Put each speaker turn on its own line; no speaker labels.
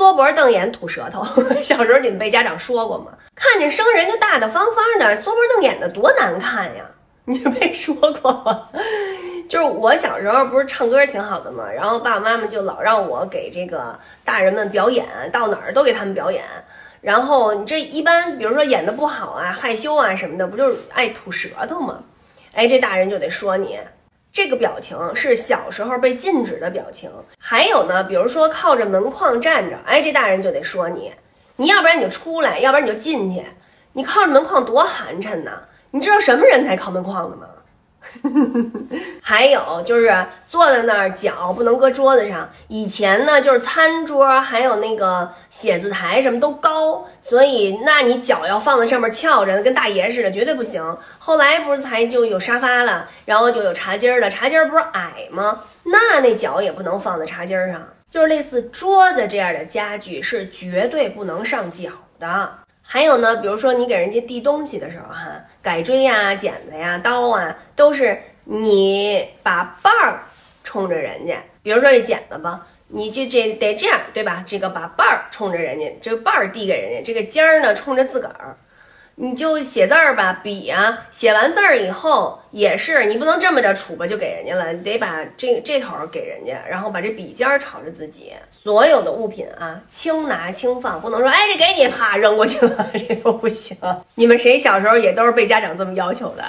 缩脖瞪眼吐舌头。小时候你们被家长说过吗？看见生人就大大方方的，缩脖瞪眼的多难看呀！你没说过吗？就是我小时候不是唱歌挺好的嘛，然后爸爸妈妈就老让我给这个大人们表演，到哪儿都给他们表演。然后你这一般，比如说演的不好啊、害羞啊什么的，不就是爱吐舌头吗？哎，这大人就得说你这个表情是小时候被禁止的表情。还有呢，比如说靠着门框站着，哎，这大人就得说你，你要不然你就出来，要不然你就进去。你靠着门框多寒碜呐！你知道什么人才靠门框的吗？还有就是坐在那儿，脚不能搁桌子上。以前呢，就是餐桌还有那个写字台什么都高，所以那你脚要放在上面翘着，跟大爷似的，绝对不行。后来不是才就有沙发了，然后就有茶几儿了。茶几儿不是矮吗？那那脚也不能放在茶几儿上，就是类似桌子这样的家具是绝对不能上脚的。还有呢，比如说你给人家递东西的时候，哈，改锥呀、剪子呀、刀啊，都是你把把儿冲着人家。比如说这剪子吧，你这这得这样，对吧？这个把把儿冲着人家，这个把儿递给人家，这个尖儿呢冲着自个儿。你就写字儿吧，笔啊，写完字儿以后也是，你不能这么着杵吧就给人家了，你得把这这头给人家，然后把这笔尖儿朝着自己。所有的物品啊，轻拿轻放，不能说哎这给你，啪扔过去了，这都不行。你们谁小时候也都是被家长这么要求的？